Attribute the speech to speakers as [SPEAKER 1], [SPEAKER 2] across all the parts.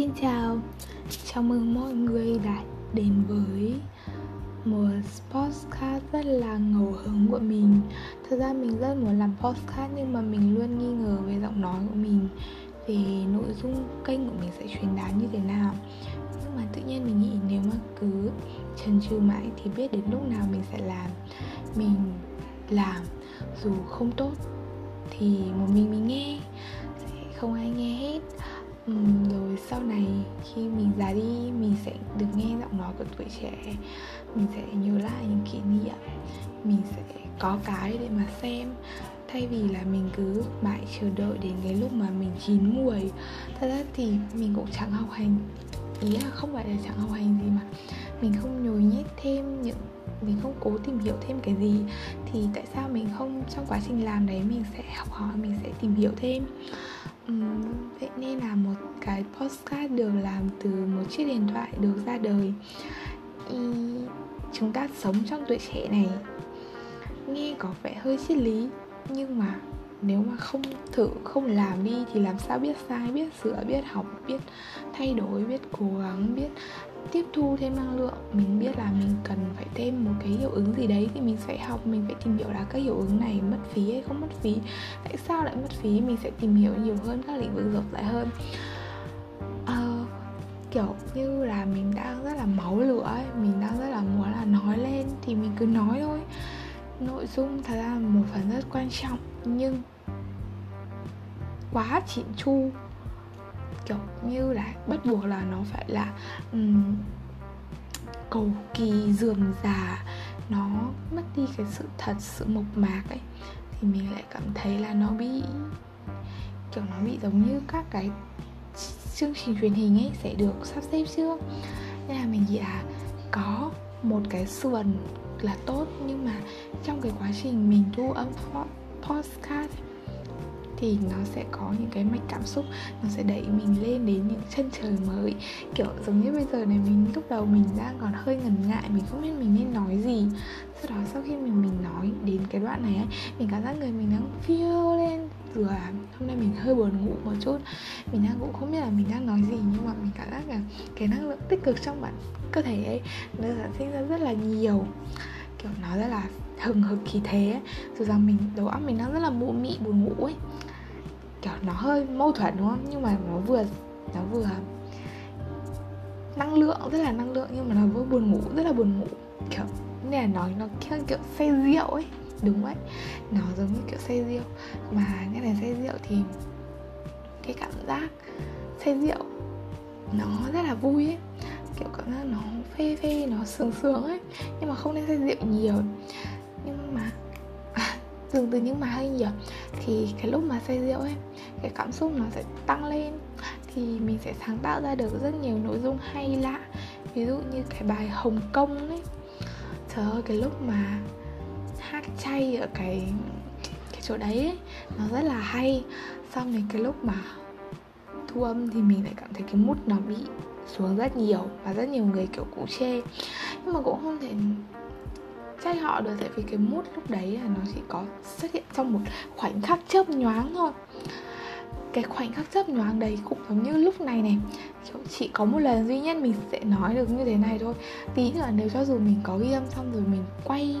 [SPEAKER 1] Xin chào, chào mừng mọi người đã đến với một podcast rất là ngầu hứng của mình. Thật ra mình rất muốn làm podcast nhưng mà mình luôn nghi ngờ về giọng nói của mình Về nội dung kênh của mình sẽ truyền đạt như thế nào. Nhưng mà tự nhiên mình nghĩ nếu mà cứ chần chừ mãi thì biết đến lúc nào mình sẽ làm. Mình làm dù không tốt thì một mình mình nghe sẽ không ai nghe hết rồi sau này khi mình già đi, mình sẽ được nghe giọng nói của tuổi trẻ. Mình sẽ nhớ lại những kỷ niệm. Mình sẽ có cái để mà xem. Thay vì là mình cứ mãi chờ đợi đến cái lúc mà mình chín muồi. Thật ra thì mình cũng chẳng học hành. Ý là không phải là chẳng học hành gì mà mình không nhồi nhét thêm những, mình không cố tìm hiểu thêm cái gì. Thì tại sao mình không, trong quá trình làm đấy mình sẽ học hỏi, mình sẽ tìm hiểu thêm? Vâng. uhm, vậy nên là một cái postcard được làm từ một chiếc điện thoại được ra đời. Y, chúng ta sống trong tuổi trẻ này nghe có vẻ hơi triết lý nhưng mà nếu mà không thử không làm đi thì làm sao biết sai biết sửa biết học biết thay đổi biết cố gắng biết tiếp thu thêm năng lượng. Mình biết là mình cần phải thêm một cái hiệu ứng gì đấy thì mình sẽ học mình phải tìm hiểu là các hiệu ứng này mất phí hay không mất phí. Tại sao lại mất phí? Mình sẽ tìm hiểu nhiều hơn các lĩnh vực rộng rãi hơn. À, kiểu như là mình đang rất là máu lửa ấy mình đang rất là muốn là nói lên thì mình cứ nói thôi nội dung thật ra là một phần rất quan trọng nhưng quá chỉn chu kiểu như là bắt buộc là nó phải là um, cầu kỳ dườm già nó mất đi cái sự thật sự mộc mạc ấy thì mình lại cảm thấy là nó bị kiểu nó bị giống như các cái chương trình truyền hình ấy sẽ được sắp xếp trước nên là mình nghĩ là có một cái sườn là tốt nhưng mà trong cái quá trình mình thu âm podcast thì nó sẽ có những cái mạch cảm xúc nó sẽ đẩy mình lên đến những chân trời mới. Kiểu giống như bây giờ này mình lúc đầu mình đang còn hơi ngần ngại mình không biết mình nên nói gì. Sau đó sau khi mình mình nói đến cái đoạn này ấy, mình cảm giác người mình đang phiêu lên. Vừa là hôm nay mình hơi buồn ngủ một chút mình đang cũng không biết là mình đang nói gì nhưng mà mình cảm giác là cái năng lượng tích cực trong bản cơ thể ấy nó sản sinh ra rất là nhiều. Kiểu nó rất là hừng hực khí thế ấy. dù rằng mình đầu óc mình đang rất là mụ mị buồn ngủ ấy nó hơi mâu thuẫn đúng không? Nhưng mà nó vừa nó vừa năng lượng rất là năng lượng nhưng mà nó vừa buồn ngủ rất là buồn ngủ. Kiểu nên là nói nó kiểu, kiểu say rượu ấy đúng vậy. Nó giống như kiểu say rượu. Mà cái này say rượu thì cái cảm giác say rượu nó rất là vui ấy. Kiểu cảm giác nó phê phê nó sướng sướng ấy. Nhưng mà không nên say rượu nhiều dừng từ những mà hơi nhiều thì cái lúc mà say rượu ấy cái cảm xúc nó sẽ tăng lên. Thì mình sẽ sáng tạo ra được rất nhiều nội dung hay lạ. Ví dụ như cái bài hồng kông ấy. Trời ơi cái lúc mà hát chay ở cái cái chỗ đấy ấy, nó rất là hay. Xong thì cái lúc mà thu âm thì mình lại cảm thấy cái mút nó bị xuống rất nhiều và rất nhiều người kiểu cũ chê. Nhưng mà cũng không thể trách họ được tại vì cái mút lúc đấy là nó chỉ có xuất hiện trong một khoảnh khắc chớp nhoáng thôi. Cái khoảnh khắc chớp nhoáng đấy cũng giống như lúc này này. Chỉ có một lần duy nhất mình sẽ nói được như thế này thôi. Tí nữa nếu cho dù mình có ghi âm xong rồi mình quay,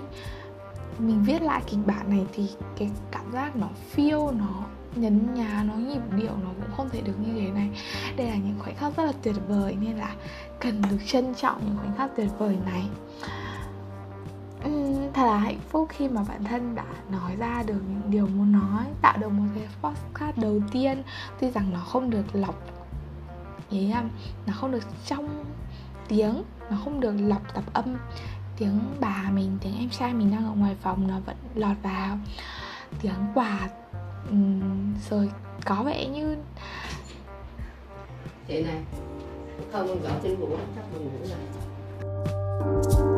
[SPEAKER 1] mình viết lại kịch bản này thì cái cảm giác nó phiêu nó nhấn nhà nó nhịp điệu nó cũng không thể được như thế này. Đây là những khoảnh khắc rất là tuyệt vời nên là cần được trân trọng những khoảnh khắc tuyệt vời này là hạnh phúc khi mà bản thân đã nói ra được những điều muốn nói tạo được một cái podcast đầu tiên. Tuy rằng nó không được lọc ý em nó không được trong tiếng nó không được lọc tập âm. Tiếng bà mình tiếng em trai mình đang ở ngoài phòng nó vẫn lọt vào. Tiếng quà um, rồi có vẻ như
[SPEAKER 2] chị này không gõ trên ngủ chắc mình ngủ rồi.